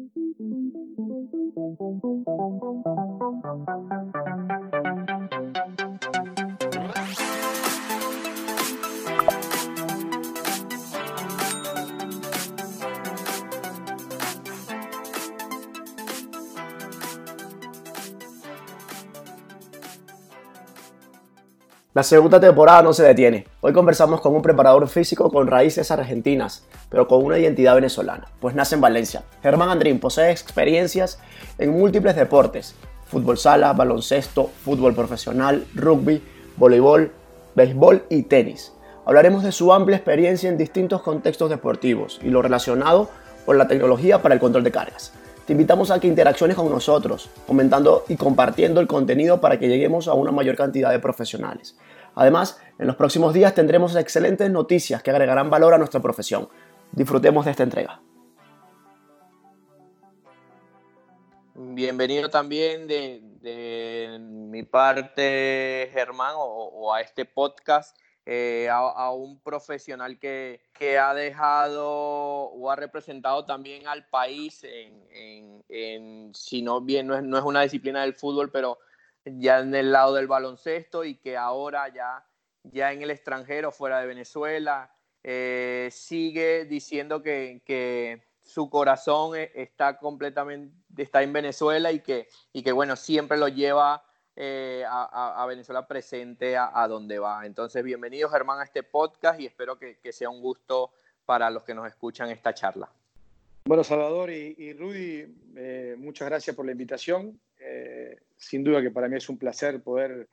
Thank you. La segunda temporada no se detiene. Hoy conversamos con un preparador físico con raíces argentinas, pero con una identidad venezolana, pues nace en Valencia. Germán Andrín posee experiencias en múltiples deportes, fútbol sala, baloncesto, fútbol profesional, rugby, voleibol, béisbol y tenis. Hablaremos de su amplia experiencia en distintos contextos deportivos y lo relacionado con la tecnología para el control de cargas. Te invitamos a que interacciones con nosotros, comentando y compartiendo el contenido para que lleguemos a una mayor cantidad de profesionales. Además, en los próximos días tendremos excelentes noticias que agregarán valor a nuestra profesión. Disfrutemos de esta entrega. Bienvenido también de, mi parte, Germán, o a este podcast eh, a, un profesional que, ha dejado o ha representado también al país en, si no bien no es, una disciplina del fútbol, pero ya en el lado del baloncesto y que ahora ya, ya en el extranjero, fuera de Venezuela, eh, sigue diciendo que, su corazón e, está completamente está en Venezuela y que, y que bueno, siempre lo lleva eh, a, Venezuela presente a, donde va. Entonces, bienvenido Germán a este podcast y espero que, sea un gusto para los que nos escuchan esta charla. Bueno, Salvador y, Rudy, eh, muchas gracias por la invitación. Eh, sin duda que para mí es un placer poder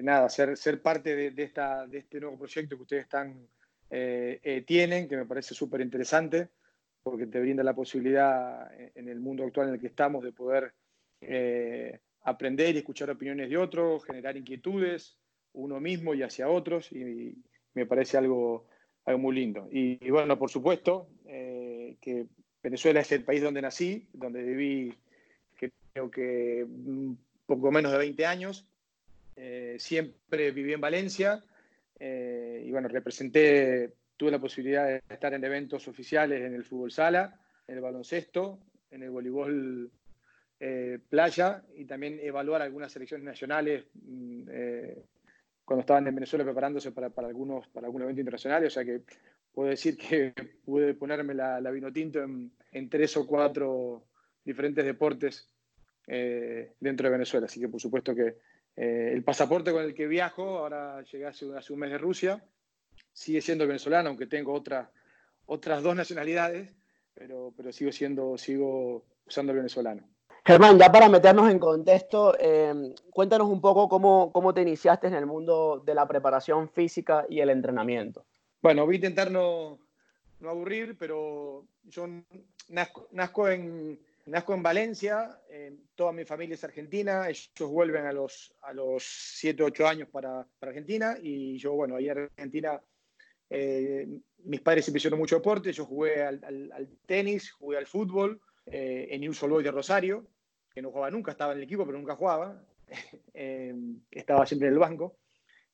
nada, ser, ser parte de, esta, de este nuevo proyecto que ustedes están, tienen, que me parece súper interesante, porque te brinda la posibilidad en el mundo actual en el que estamos de poder aprender y escuchar opiniones de otros, generar inquietudes uno mismo y hacia otros, y, me parece algo, algo muy lindo. Y, bueno, por supuesto, eh, que Venezuela es el país donde nací, donde viví creo que poco menos de 20 años. Eh, siempre viví en Valencia eh, y bueno, representé, tuve la posibilidad de estar en eventos oficiales en el fútbol sala, en el baloncesto, en el voleibol eh, playa y también evaluar algunas selecciones nacionales mm, eh, cuando estaban en Venezuela preparándose para, algunos, para algún evento internacional. O sea que puedo decir que pude ponerme la, la vino tinto en, tres o cuatro diferentes deportes eh, dentro de Venezuela. Así que por supuesto que el pasaporte con el que viajo, ahora llegué hace, un mes de Rusia, sigue siendo venezolano, aunque tengo otra, otras dos nacionalidades, pero, pero sigo, siendo, sigo usando el venezolano. Germán, ya para meternos en contexto, em, cuéntanos un poco cómo, cómo te iniciaste en el mundo de la preparación física y el entrenamiento. Bueno, voy a intentar no, aburrir, pero yo nazco, en, nazco en Valencia, toda mi familia es argentina, ellos vuelven a los, a los 7, 8 años para, para Argentina y yo, bueno, ahí en Argentina eh, mis padres hicieron mucho deporte, yo jugué al, al tenis, jugué al fútbol, eh, en News Boy de Rosario, que no jugaba nunca, estaba en el equipo, pero nunca jugaba. Eh, estaba siempre en el banco.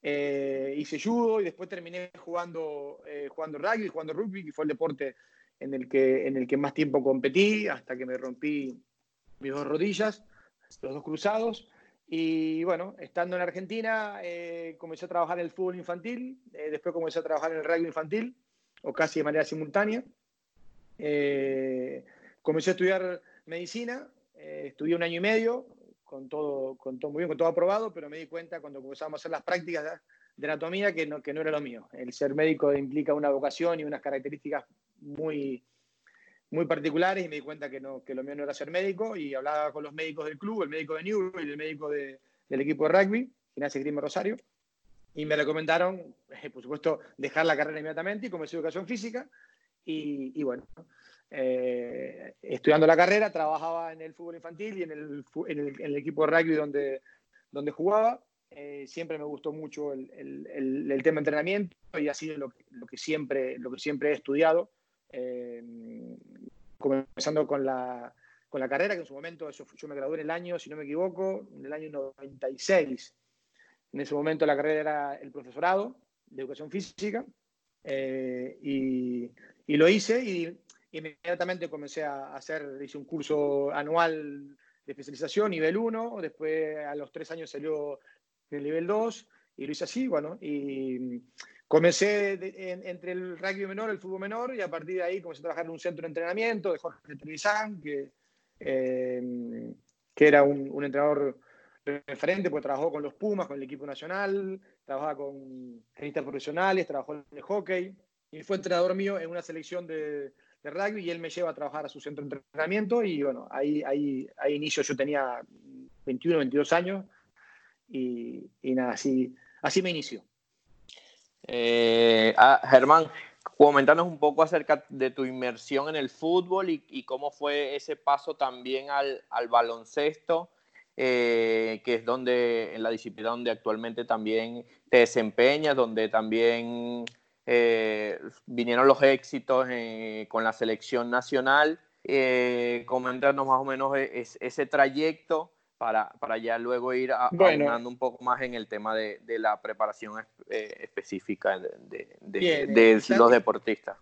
Eh, hice judo y después terminé jugando, jugando rugby, jugando rugby, que fue el deporte en el, que, en el que más tiempo competí, hasta que me rompí mis dos rodillas, los dos cruzados. Y bueno, estando en Argentina, comencé a trabajar en el fútbol infantil, después comencé a trabajar en el rugby infantil, o casi de manera simultánea. Comencé a estudiar medicina, eh, estudié un año y medio, con todo, con todo muy bien, con todo aprobado, pero me di cuenta cuando comenzamos a hacer las prácticas de, anatomía que no, que no era lo mío. El ser médico implica una vocación y unas características muy, muy particulares y me di cuenta que, no, que lo mío no era ser médico y hablaba con los médicos del club, el médico de Newell y el médico del equipo de rugby, Gimnasia Grima Rosario, y me recomendaron, eh, por supuesto, dejar la carrera inmediatamente y comencé educación física y, y bueno, eh, estudiando la carrera, trabajaba en el fútbol infantil y en el, en el, en el equipo de rugby donde, donde jugaba. Eh, siempre me gustó mucho el, el, el, tema de entrenamiento y ha sido lo, lo, que, siempre, lo que siempre he estudiado. Eh, comenzando con la, con la carrera, que en su momento eso, yo me gradué en el año, si no me equivoco, en el año 96. En ese momento la carrera era el profesorado de educación física y, y, lo hice y inmediatamente comencé a hacer, hice un curso anual de especialización, nivel 1, después a los tres años salió el nivel 2 y lo hice así, bueno, y comencé entre el rugby menor, el fútbol menor, y a partir de ahí comencé a trabajar en un centro de entrenamiento de Jorge Trevisan, que, eh, que era un, un, entrenador referente, pues trabajó con los Pumas, con el equipo nacional, trabajaba con tenistas profesionales, trabajó en el hockey, y fue entrenador mío en una selección de, de, rugby, y él me lleva a trabajar a su centro de entrenamiento, y bueno, ahí, ahí, ahí inicio, yo tenía 21, 22 años, y, y nada, así, así me inició. Eh, ah, Germán, comentanos un poco acerca de tu inmersión en el fútbol y, y cómo fue ese paso también al, al baloncesto, eh, que es donde, en la disciplina donde actualmente también te desempeñas, donde también eh, vinieron los éxitos eh, con la selección nacional. Eh, comentarnos más o menos e, es, ese trayecto para, para ya luego ir a, bueno, un poco más en el tema de, de la preparación eh, específica de, de, bien, de los deportistas.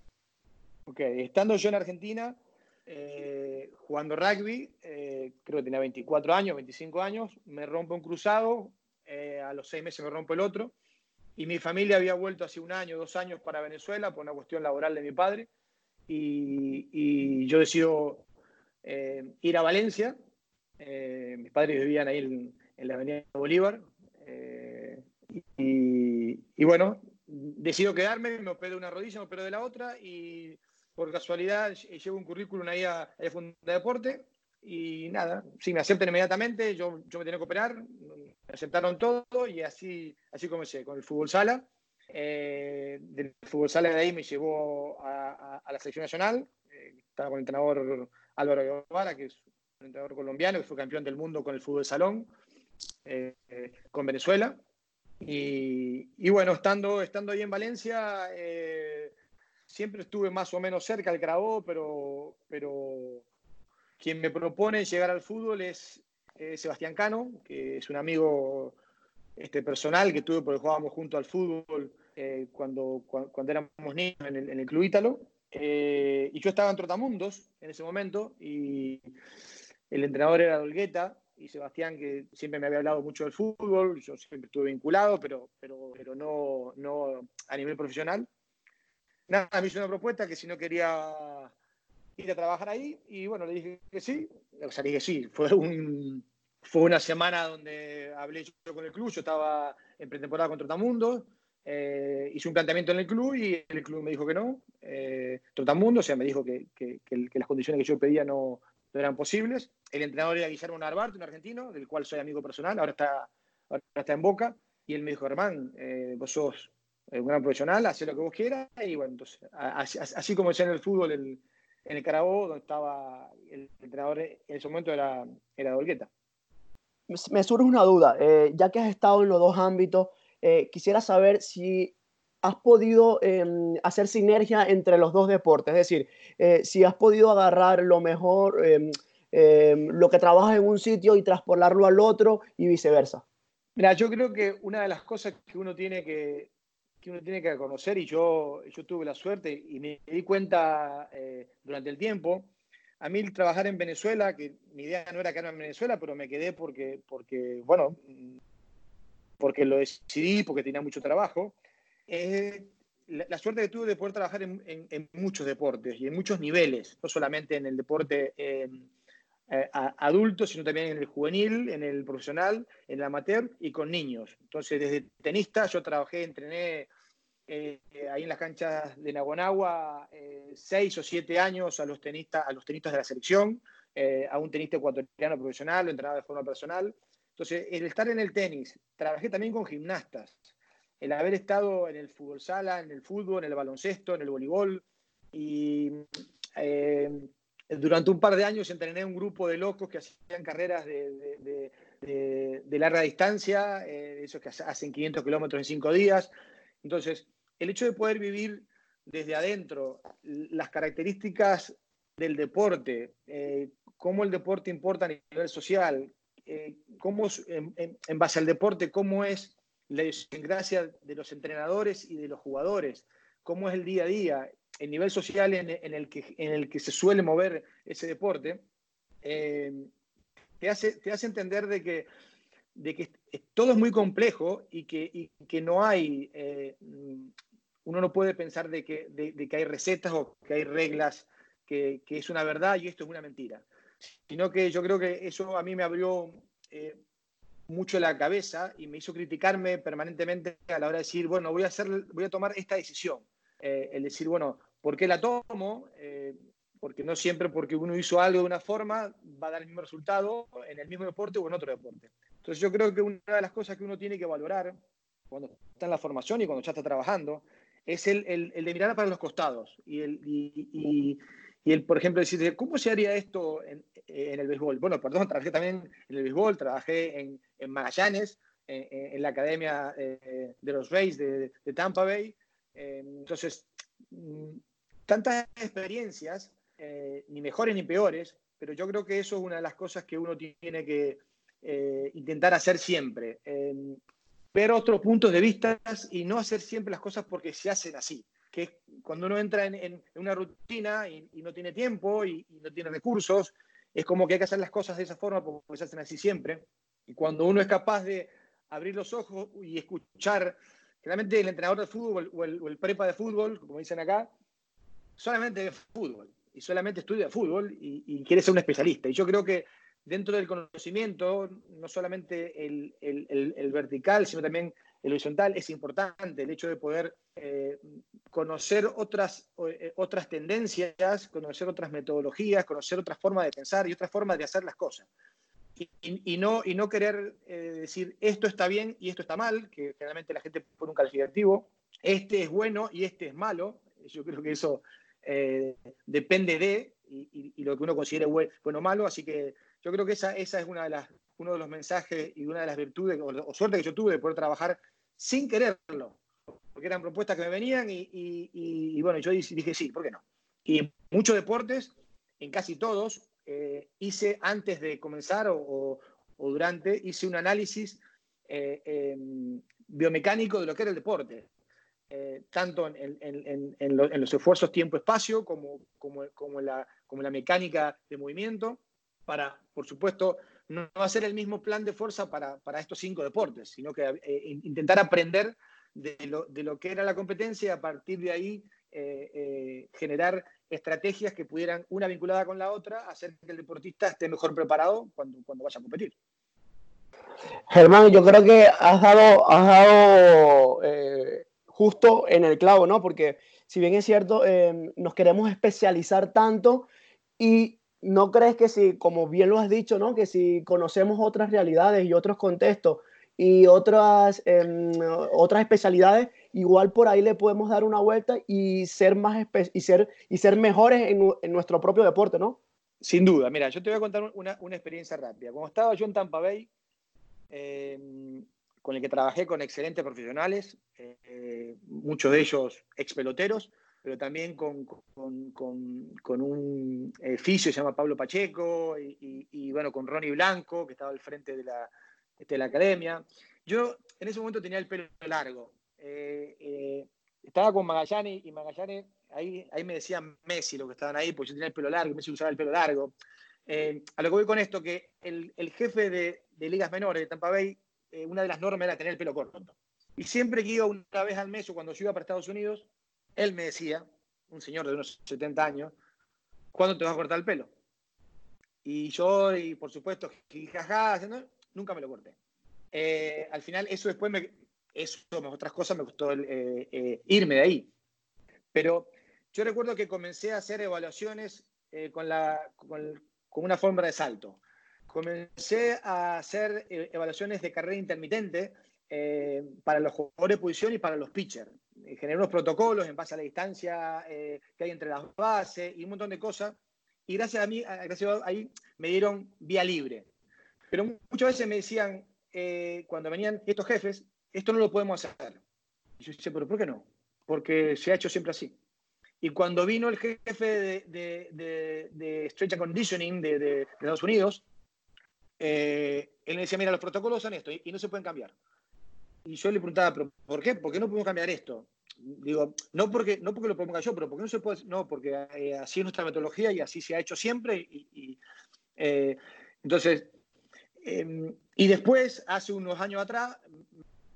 Ok, estando yo en Argentina, eh, jugando rugby, eh, creo que tenía 24 años, 25 años, me rompo un cruzado, eh, a los seis meses me rompo el otro, y mi familia había vuelto hace un año, dos años para Venezuela por una cuestión laboral de mi padre, y, y yo decido eh, ir a Valencia, eh, mis padres vivían ahí en, en la avenida Bolívar. Eh, y, y, bueno, decido quedarme, me operé de una rodilla, me operé de la otra y por casualidad llevo un currículum ahí a, a Funda Deporte y nada, sí, me aceptan inmediatamente, yo, yo me tenía que operar, me aceptaron todo y así, así comencé con el fútbol sala. Eh, del fútbol sala de ahí me llevó a, la selección nacional, eh, estaba con el entrenador Álvaro Guevara, que es un entrenador colombiano que fue campeón del mundo con el fútbol salón, eh, con Venezuela. Y, bueno, estando, estando ahí en Valencia, siempre estuve más o menos cerca del Carabobo, pero, pero quien me propone llegar al fútbol es Sebastián Cano, que es un amigo este, personal que tuve porque jugábamos junto al fútbol eh, cuando, cuando, cuando, éramos niños en el, en el Club Ítalo. Eh, y yo estaba en Trotamundos en ese momento y el entrenador era Dolgueta y Sebastián, que siempre me había hablado mucho del fútbol, yo siempre estuve vinculado, pero, pero, pero no, no a nivel profesional. Nada, me hizo una propuesta que si no quería ir a trabajar ahí, y bueno, le dije que sí, o sea, dije sí, fue, un, fue una semana donde hablé yo con el club, yo estaba en pretemporada con Trotamundos, eh, hice un planteamiento en el club y el club me dijo que no, eh, Trotamundo, o sea, me dijo que, que, que, que las condiciones que yo pedía no, no eran posibles. El entrenador era Guillermo Narvarte, un argentino, del cual soy amigo personal, ahora está, ahora está en Boca, y él me dijo, Germán, eh, vos sos un gran profesional, haz lo que vos quieras, y bueno, entonces, así, así como en el fútbol, el, en el Carabobo, donde estaba el entrenador en ese momento era, era Dolgueta. Me surge una duda, eh, ya que has estado en los dos ámbitos, eh, quisiera saber si has podido eh, hacer sinergia entre los dos deportes, es decir, eh, si has podido agarrar lo mejor, em, em, lo que trabajas en un sitio y transportarlo al otro y viceversa. Mira, yo creo que una de las cosas que uno tiene que, que uno tiene que conocer, y yo, yo tuve la suerte y me di cuenta eh, durante el tiempo, a mí trabajar en Venezuela, que mi idea no era quedarme en Venezuela, pero me quedé porque, porque bueno, porque lo decidí, porque tenía mucho trabajo. Eh, la, la, suerte que tuve de poder trabajar en, en, en, muchos deportes y en muchos niveles, no solamente en el deporte eh, eh, adulto, sino también en el juvenil, en el profesional, en el amateur y con niños. Entonces, desde tenista yo trabajé, entrené eh, ahí en las canchas de Naguanagua seis o siete años a los tenistas, a los tenistas de la selección, a un tenista ecuatoriano profesional, lo entrenaba de forma personal. Entonces, el estar en el tenis, trabajé también con gimnastas, el haber estado en el fútbol sala, en el fútbol, en el baloncesto, en el voleibol. Y eh, durante un par de años entrené un grupo de locos que hacían carreras de, larga distancia, eh, esos que hacen 500 kilómetros en cinco días. Entonces, el hecho de poder vivir desde adentro las características del deporte, eh, cómo el deporte importa a nivel social, eh, cómo en, base al deporte, cómo es la idiosincrasia de los entrenadores y de los jugadores, cómo es el día a día, el nivel social en, el que, en el que se suele mover ese deporte, eh, te, hace, te hace entender de que, de que todo es muy complejo y que, que no hay, eh, uno no puede pensar de que, de, que, hay recetas o que hay reglas, que, que, es una verdad y esto es una mentira, sino que yo creo que eso a mí me abrió eh, mucho la cabeza y me hizo criticarme permanentemente a la hora de decir, bueno, voy a, hacer, voy a tomar esta decisión. Eh, el decir, bueno, ¿por qué la tomo? Eh, porque no siempre porque uno hizo algo de una forma va a dar el mismo resultado en el mismo deporte o en otro deporte. Entonces yo creo que una de las cosas que uno tiene que valorar cuando está en la formación y cuando ya está trabajando es el, el, el de mirar para los costados y, el, y, y el, por ejemplo, decir, ¿cómo se haría esto en, en, el béisbol? Bueno, perdón, trabajé también en el béisbol, trabajé en, en Magallanes, en, la academia eh, de los Rays de, de Tampa Bay. Eh, entonces, mm, tantas experiencias, eh, ni mejores ni peores, pero yo creo que eso es una de las cosas que uno tiene que intentar hacer siempre. ver otros puntos de vista y no hacer siempre las cosas porque se hacen así que cuando uno entra en, una rutina y, no tiene tiempo y, no tiene recursos, es como que hay que hacer las cosas de esa forma porque se hacen así siempre. Y cuando uno es capaz de abrir los ojos y escuchar, generalmente el entrenador de fútbol o el, prepa de fútbol, como dicen acá, solamente de fútbol y solamente estudia fútbol y, quiere ser un especialista. Y yo creo que dentro del conocimiento, no solamente el, el vertical, sino también el horizontal, es importante el hecho de poder eh, conocer otras, eh, otras tendencias, conocer otras metodologías, conocer otras formas de pensar y otras formas de hacer las cosas. Y, no, y no querer eh, decir esto está bien y esto está mal, que generalmente la gente pone un calificativo, este es bueno y este es malo. Yo creo que eso depende de y, lo que uno considere bueno o malo, así que yo creo que esa, esa es una de las, uno de los mensajes y una de las virtudes o, o suerte que yo tuve de poder trabajar sin quererlo, porque eran propuestas que me venían y, bueno, yo dije sí, ¿por qué no? Y en muchos deportes, en casi todos, eh, hice antes de comenzar o, durante, hice un análisis eh, em, biomecánico de lo que era el deporte. Eh, tanto en, los esfuerzos tiempo-espacio como, como, como, la, como la mecánica de movimiento, para, por supuesto, no ser el mismo plan de fuerza para, estos cinco deportes, sino que intentar aprender de lo, que era la competencia y a partir de ahí generar estrategias que pudieran, una vinculada con la otra, hacer que el deportista esté mejor preparado cuando, cuando vaya a competir. Germán, yo creo que has dado, has dado justo en el clavo, ¿no? Porque si bien es cierto, nos queremos especializar tanto y ¿no crees que si, como bien lo has dicho, ¿no? que si conocemos otras realidades y otros contextos y otras, em, otras especialidades, igual por ahí le podemos dar una vuelta y ser, más y ser, y ser mejores en, en, nuestro propio deporte, ¿no? Sin duda, mira, yo te voy a contar una, una experiencia rápida. Cuando estaba yo en Tampa Bay, em, con el que trabajé con excelentes profesionales, eh, muchos de ellos ex peloteros, pero también con, con, con, un eh, fisio se llama Pablo Pacheco y, bueno, con Ronnie Blanco, que estaba al frente de la, de la academia. Yo en ese momento tenía el pelo largo. Eh, eh, estaba con Magallanes y Magallanes, ahí, ahí me decían Messi, lo que estaban ahí, porque yo tenía el pelo largo, Messi usaba el pelo largo. a lo que voy con esto, que el, el jefe de, ligas menores de Tampa Bay, una de las normas era tener el pelo corto. Y siempre que iba una vez al mes o cuando yo iba para Estados Unidos, él me decía, un señor de unos 70 años, ¿cuándo te vas a cortar el pelo? Y yo, y por supuesto, jajaja, nunca me lo corté. Eh, al final, eso después, me, eso, otras cosas, me gustó eh, eh, irme de ahí. Pero yo recuerdo que comencé a hacer evaluaciones con, la, con, con, una forma de salto. Comencé a hacer evaluaciones de carrera intermitente para los jugadores de posición y para los pitchers. Eh, generé unos protocolos en base a la distancia eh, que hay entre las bases y un montón de cosas. Y gracias a mí, gracias a ahí me dieron vía libre. Pero muchas veces me decían, eh, cuando venían estos jefes, esto no lo podemos hacer. Y yo decía, pero ¿por qué no? Porque se ha hecho siempre así. Y cuando vino el jefe de, de, de, Stretch and Conditioning de, Estados Unidos, él me decía, mira, los protocolos son esto y no se pueden cambiar. Y yo le preguntaba, ¿pero por qué? ¿Por qué no podemos cambiar esto? digo, no porque, no porque lo proponga yo, pero porque no se puede, no, porque así es nuestra metodología y así se ha hecho siempre. Y, entonces, em, y después, hace unos años atrás,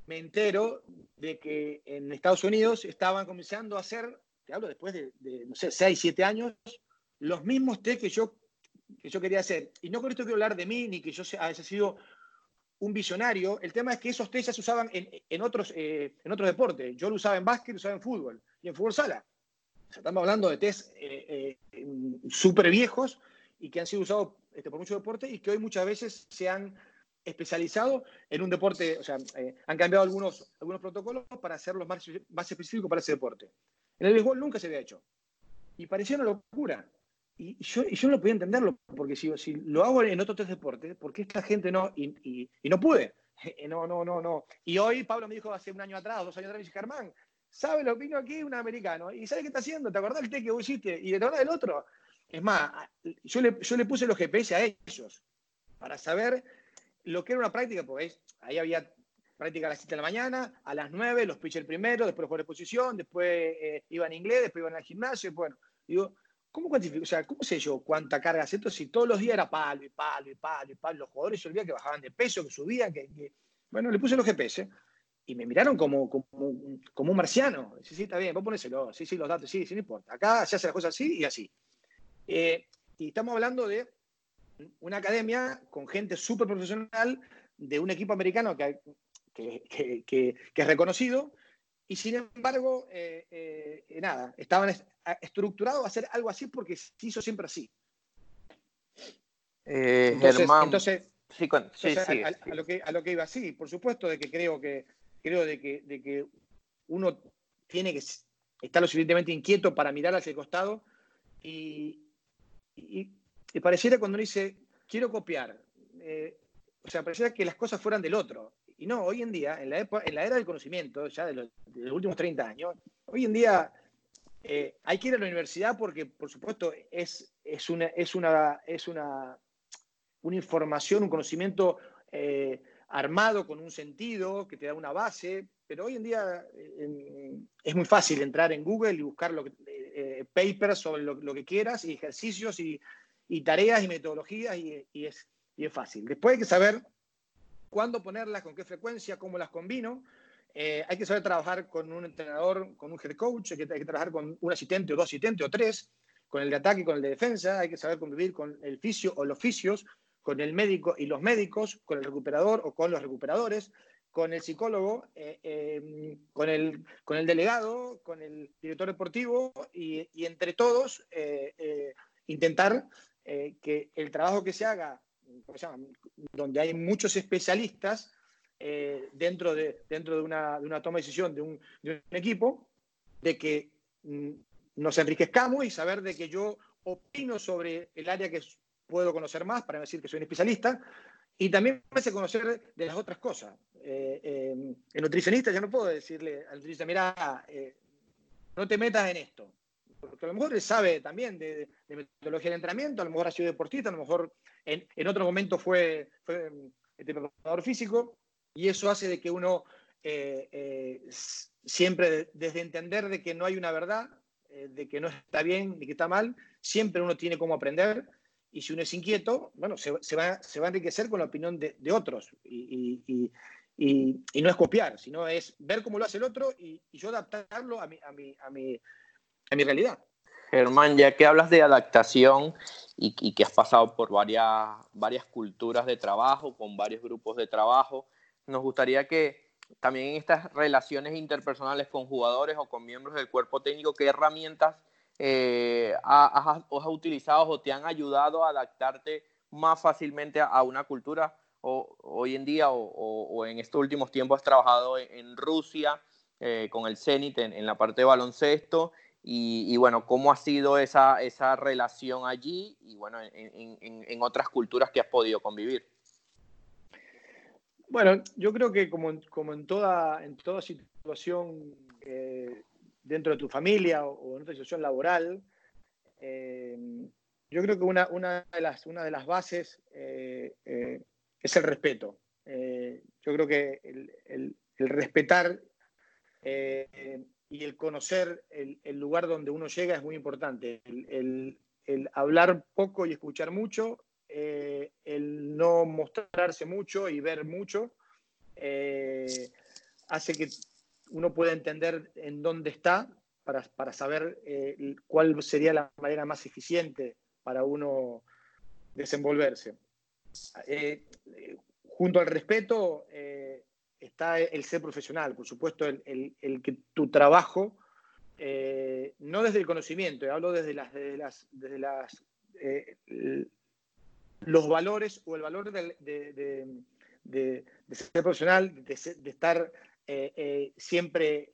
me entero de que en Estados Unidos estaban comenzando a hacer, te hablo después de, no sé, 6, 7 años, los mismos test que yo, que yo quería hacer. Y no con esto quiero hablar de mí, ni que yo haya sido un visionario. El tema es que esos test ya se usaban en, otros, eh, en otros deportes. Yo lo usaba en básquet, lo usaba en fútbol y en fútbol sala. estamos hablando de test eh, eh, súper viejos y que han sido usados este, por muchos deportes y que hoy muchas veces se han especializado en un deporte, o sea, han cambiado algunos, algunos protocolos para hacerlos más, más específicos para ese deporte. En el béisbol nunca se había hecho. Y parecía una locura. Y yo, yo no podía entenderlo, porque si, si lo hago en otros tres deportes, ¿por qué esta gente no? Y, y, no pude. No, no, no, no. Y hoy Pablo me dijo hace un año atrás, dos años atrás, me dice, Germán, ¿sabe lo que vino aquí un americano? ¿Y sabe qué está haciendo? ¿Te acordás del té que vos hiciste? ¿Y te acordás del otro? Es más, yo le, yo le puse los GPS a ellos para saber lo que era una práctica, porque ahí había práctica a las 7 de la mañana, a las 9 los pitchers primero, después los de posición, después eh, iban en inglés, después iban al gimnasio, bueno, digo, ¿Cómo cuantifico? O sea, ¿cómo sé yo cuánta carga esto si todos los días era palo y palo y palo y palo? Los jugadores se olvidaban que bajaban de peso, que subían, que, Bueno, le puse los GPS y me miraron como, como, como un marciano. Sí, sí, está bien, vos ponéselo. Sí, sí, los datos, sí, sí, no importa. Acá se hace las cosas así y así. Eh, y estamos hablando de una academia con gente súper profesional, de un equipo americano que, que, que, es reconocido, y sin embargo, eh, eh, nada, estaban estructurados a hacer algo así porque se hizo siempre así. Eh, Germán, entonces, sí, a, lo que, a lo que iba, sí, por supuesto de que creo que creo de que, de que uno tiene que estar lo suficientemente inquieto para mirar hacia el costado y, y, pareciera cuando uno dice, quiero copiar, o sea, pareciera que las cosas fueran del otro. Y no, hoy en día, en la, en la era del conocimiento, ya de los, últimos 30 años, hoy en día eh, hay que ir a la universidad porque, por supuesto, es, es, una, es, una, es una, una información, un conocimiento eh, armado con un sentido que te da una base, pero hoy en día eh, es muy fácil entrar en Google y buscar lo papers sobre lo, que quieras y ejercicios y, y tareas y metodologías y, y, es, y es fácil. Después hay que saber cuándo ponerlas, con qué frecuencia, cómo las combino. Eh, hay que saber trabajar con un entrenador, con un head coach, hay que, trabajar con un asistente o dos asistentes o tres, con el de ataque y con el de defensa, hay que saber convivir con el fisio o los fisios, con el médico y los médicos, con el recuperador o con los recuperadores, con el psicólogo, eh, eh, con, el, con el delegado, con el director deportivo y, y entre todos intentar que el trabajo que se haga donde hay muchos especialistas eh, dentro, de, dentro de, una, toma de decisión de un, equipo, de que mm, nos enriquezcamos y saber de que yo opino sobre el área que puedo conocer más, para decir que soy un especialista, y también me hace conocer de las otras cosas. Eh, eh, el nutricionista, yo no puedo decirle al nutricionista, mira, no te metas en esto, porque a lo mejor él sabe también de, metodología de entrenamiento, a lo mejor ha sido deportista, a lo mejor en, en otro momento fue, fue este, preparador físico, y eso hace de que uno eh, eh, siempre, desde entender de que no hay una verdad, eh, de que no está bien ni que está mal, siempre uno tiene cómo aprender, y si uno es inquieto, bueno, se, se, va, se va, a enriquecer con la opinión de, de otros, y, y, y, y, no es copiar, sino es ver cómo lo hace el otro y, yo adaptarlo a mi, a mi, a mi, a mi realidad. Germán, ya que hablas de adaptación y, que has pasado por varias, varias culturas de trabajo, con varios grupos de trabajo, nos gustaría que también en estas relaciones interpersonales con jugadores o con miembros del cuerpo técnico, ¿qué herramientas eh, has, utilizado o te han ayudado a adaptarte más fácilmente a, una cultura? O, hoy en día o, en estos últimos tiempos has trabajado en, Rusia eh, con el Zenit en, la parte de baloncesto y, bueno, cómo ha sido esa, esa relación allí y bueno, en, en, otras culturas que has podido convivir. Bueno, yo creo que como, como en, toda, en toda situación eh, dentro de tu familia o, en otra situación laboral, eh, yo creo que una, una, de, las, una de las bases eh, es el respeto. yo creo que el, el, el respetar y el conocer el, lugar donde uno llega es muy importante. El, hablar poco y escuchar mucho, eh, el no mostrarse mucho y ver mucho, eh, hace que uno pueda entender en dónde está para, saber eh, cuál sería la manera más eficiente para uno desenvolverse. junto al respeto, está el ser profesional, por supuesto, el, que tu trabajo, eh, no desde el conocimiento, hablo desde las, las, las eh, los valores o el valor de, ser profesional, de, estar eh, siempre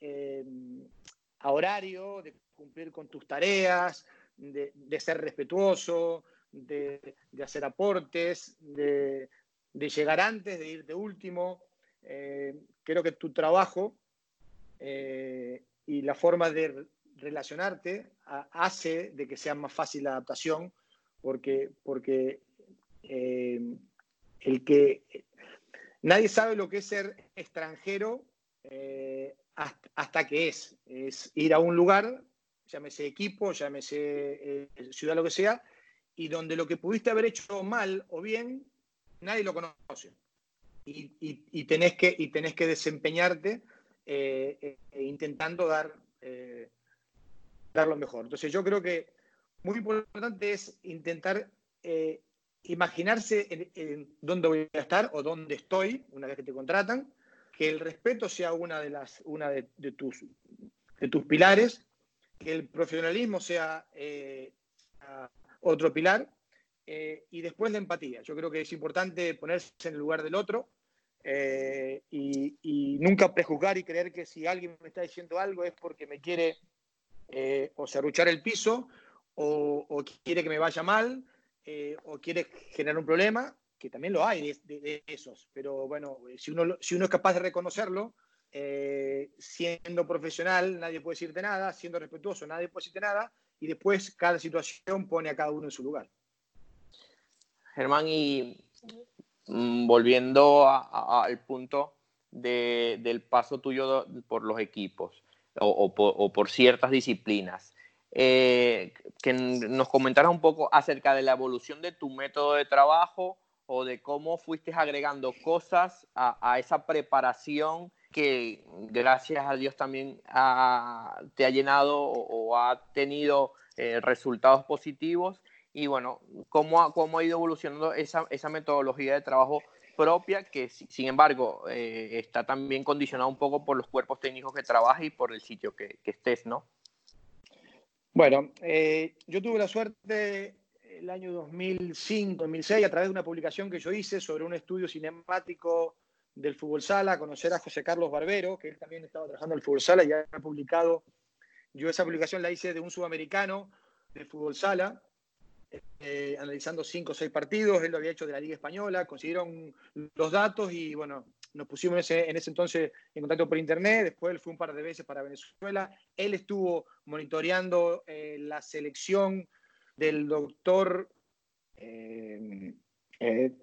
a horario, de cumplir con tus tareas, de, ser respetuoso, de, hacer aportes, de, llegar antes, de ir de último. Eh, creo que tu trabajo eh, y la forma de relacionarte hace de que sea más fácil la adaptación, porque, porque eh, el que nadie sabe lo que es ser extranjero hasta, que es. Es ir a un lugar, llámese equipo, llámese ciudad, lo que sea, y donde lo que pudiste haber hecho mal o bien, nadie lo conoce y, tenés, que, y tenés que desempeñarte eh, eh, intentando dar, eh, dar lo mejor. Entonces yo creo que muy importante es intentar imaginarse en, dónde voy a estar o dónde estoy una vez que te contratan, que el respeto sea una de, las, una de, tus, de tus pilares, que el profesionalismo sea otro pilar eh, y después la empatía. Yo creo que es importante ponerse en el lugar del otro eh, y, nunca prejuzgar y creer que si alguien me está diciendo algo es porque me quiere eh, o serruchar el piso o, quiere que me vaya mal o quiere generar un problema, que también lo hay de, esos. Pero bueno, si uno, si uno es capaz de reconocerlo, siendo profesional nadie puede decirte nada, siendo respetuoso nadie puede decirte nada y después cada situación pone a cada uno en su lugar. Germán, y mm, volviendo al punto del paso tuyo por los equipos o, por, ciertas disciplinas, eh, que nos comentaras un poco acerca de la evolución de tu método de trabajo o de cómo fuiste agregando cosas a, esa preparación que gracias a Dios también te ha llenado o, ha tenido eh, resultados positivos y bueno, cómo ha, cómo ha ido evolucionando esa, esa metodología de trabajo propia que sin embargo eh, está también condicionada un poco por los cuerpos técnicos que trabajas y por el sitio que, estés, ¿no? Bueno, eh, yo tuve la suerte el año 2005, 2006, a través de una publicación que yo hice sobre un estudio cinemático del fútbol sala, conocer a José Carlos Barbero, que él también estaba trabajando en el fútbol sala y ha publicado, yo esa publicación la hice de un sudamericano de fútbol sala, eh, analizando cinco o seis partidos, él lo había hecho de la Liga Española, consiguieron los datos y bueno, nos pusimos en ese, entonces en contacto por internet, después él fue un par de veces para Venezuela, él estuvo monitoreando eh, la selección del doctor, eh,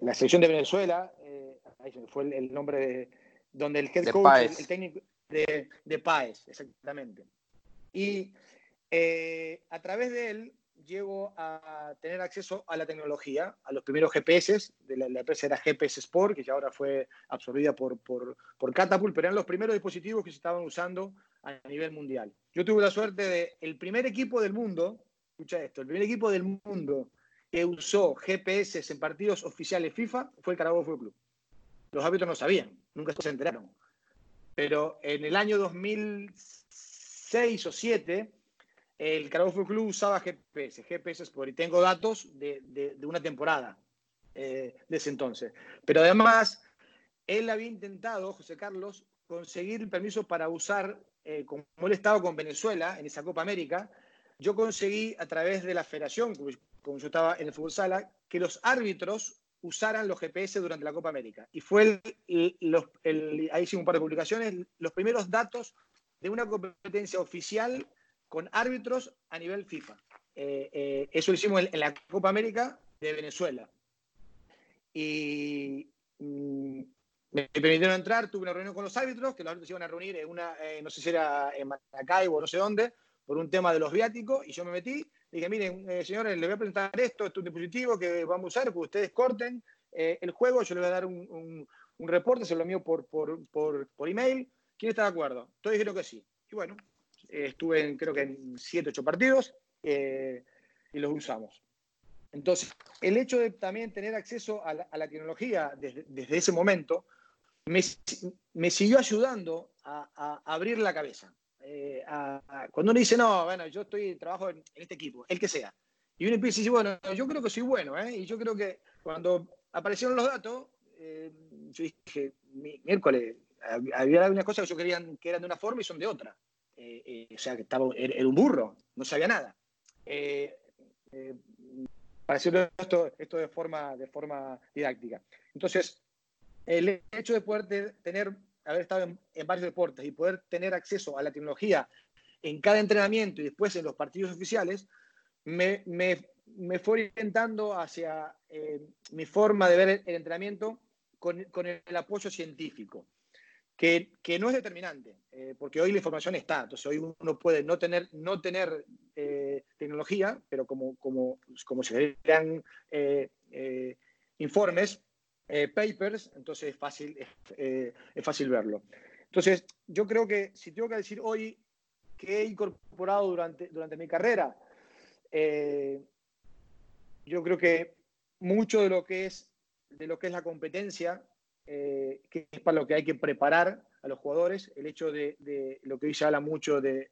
la selección de Venezuela, ahí fue el, nombre de, donde el head coach, el, técnico de, de Paez, exactamente. Y a través de él llego a tener acceso a la tecnología, a los primeros GPS, de la, empresa era GPS Sport, que ya ahora fue absorbida por, por, por, Catapult, pero eran los primeros dispositivos que se estaban usando a nivel mundial. Yo tuve la suerte de, el primer equipo del mundo, escucha esto, el primer equipo del mundo que usó GPS en partidos oficiales FIFA fue el Carabobo Fútbol Club. Los árbitros no sabían, nunca se enteraron. Pero en el año 2006 o 2007 el Carabobo Club usaba GPS, GPS Sport, y tengo datos de, una temporada eh, de ese entonces. Pero además, él había intentado, José Carlos, conseguir el permiso para usar, eh, como él estaba con Venezuela en esa Copa América, yo conseguí a través de la federación, como yo estaba en el fútbol sala, que los árbitros usaran los GPS durante la Copa América. Y fue, el, ahí hicimos un par de publicaciones, los primeros datos de una competencia oficial con árbitros a nivel FIFA. Eh, eh, eso lo hicimos en, la Copa América de Venezuela. Y mm, me permitieron entrar, tuve una reunión con los árbitros, que los árbitros iban a reunir en una, no sé si era en Maracaibo o no sé dónde, por un tema de los viáticos, y yo me metí, dije, miren, señores, les voy a presentar esto, esto es un dispositivo que vamos a usar, que ustedes corten el juego, yo les voy a dar un, un, reporte, se lo envío por, por, por, por email, ¿quién está de acuerdo? Todos dijeron que sí. Y bueno, estuve en, creo que en 7, 8 partidos y los usamos. Entonces, el hecho de también tener acceso a la, tecnología desde, ese momento me, siguió ayudando a, abrir la cabeza. Eh, cuando uno dice, no, bueno, yo estoy trabajo en, este equipo, el que sea. Y uno empieza y dice, bueno, yo creo que soy bueno, ¿eh? Y yo creo que cuando aparecieron los datos, eh, yo dije, miércoles, había algunas cosas que yo quería que eran de una forma y son de otra. O sea, que estaba, era, un burro, no sabía nada para decirlo esto, esto de, forma, de forma didáctica. Entonces, el hecho de poder tener, haber estado en, varios deportes y poder tener acceso a la tecnología en cada entrenamiento y después en los partidos oficiales, me, me, me fue orientando hacia eh, mi forma de ver el, entrenamiento con, con, el apoyo científico que, no es determinante, eh, porque hoy la información está. Entonces, hoy uno puede no tener, no tener eh, tecnología, pero como, como, como se vean eh, informes, papers, entonces es fácil, es fácil verlo. Entonces, yo creo que si tengo que decir hoy que he incorporado durante, durante mi carrera, yo creo que mucho de lo que es de lo que es la competencia eh, que es para lo que hay que preparar a los jugadores, el hecho de, lo que hoy se habla mucho del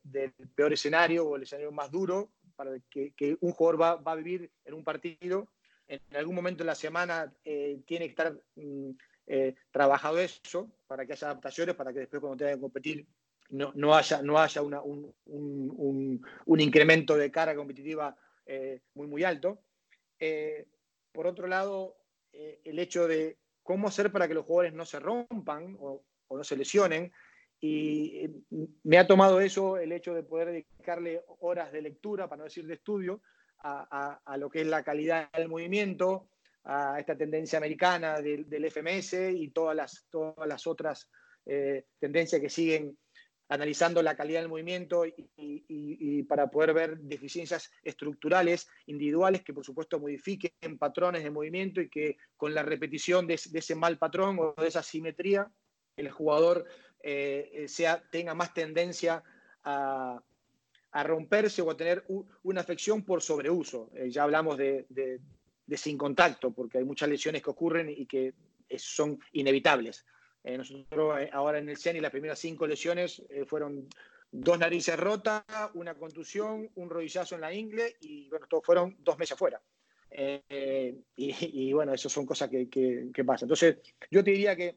peor escenario o el escenario más duro para que, un jugador va, a vivir en un partido. En algún momento en la semana eh, tiene que estar mm, eh, trabajado eso para que haya adaptaciones, para que después cuando tenga que competir no, no haya, no haya un, un, un, incremento de carga competitiva muy, muy alto. por otro lado, el hecho de cómo hacer para que los jugadores no se rompan o, no se lesionen. Y eh, me ha tomado eso el hecho de poder dedicarle horas de lectura, para no decir de estudio, a, lo que es la calidad del movimiento, a esta tendencia americana del, FMS y todas las, todas las otras eh, tendencias que siguen analizando la calidad del movimiento y, para poder ver deficiencias estructurales individuales que por supuesto modifiquen patrones de movimiento y que con la repetición de, ese mal patrón o de esa simetría el jugador eh, sea, tenga más tendencia a, romperse o a tener una afección por sobreuso. Eh, ya hablamos de sin contacto porque hay muchas lesiones que ocurren y que son inevitables. Eh, nosotros eh, ahora en el CENI las primeras cinco lesiones eh, fueron dos narices rotas, una contusión, un rodillazo en la ingle y bueno, todos fueron dos meses fuera. Y, bueno, eso son cosas que, que, pasan. Entonces, yo te diría que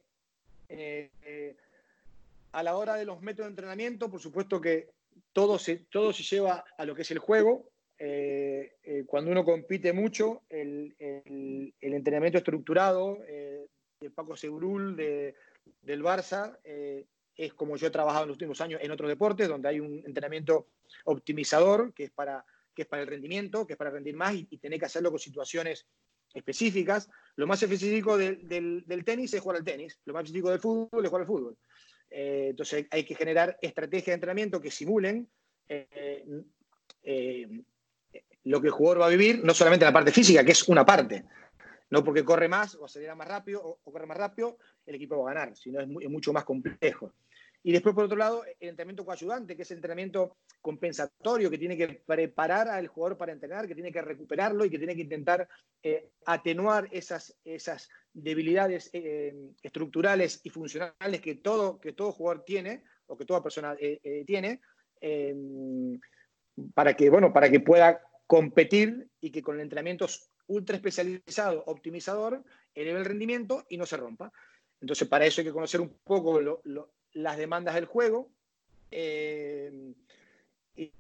a la hora de los métodos de entrenamiento, por supuesto que todo se, todo se lleva a lo que es el juego. cuando uno compite mucho, el, el, el entrenamiento estructurado de Paco Sebrul, de, del Barça eh, es como yo he trabajado en los últimos años en otros deportes, donde hay un entrenamiento optimizador, que es para, que es para el rendimiento, que es para rendir más y, tener que hacerlo con situaciones específicas. Lo más específico del, tenis es jugar al tenis, lo más específico del fútbol es jugar al fútbol. Eh, entonces hay que generar estrategias de entrenamiento que simulen eh, lo que el jugador va a vivir, no solamente la parte física, que es una parte, no porque corre más o acelera más rápido o, corre más rápido, el equipo va a ganar, sino es, mucho más complejo. Y después, por otro lado, el entrenamiento coayudante, que es el entrenamiento compensatorio, que tiene que preparar al jugador para entrenar, que tiene que recuperarlo y que tiene que intentar eh, atenuar esas, esas debilidades eh, estructurales y funcionales que todo, que todo jugador tiene o que toda persona eh, tiene, para, que, bueno, para que pueda competir y que con el entrenamiento ultra especializado, optimizador, eleve el rendimiento y no se rompa. Entonces, para eso hay que conocer un poco las demandas del juego eh,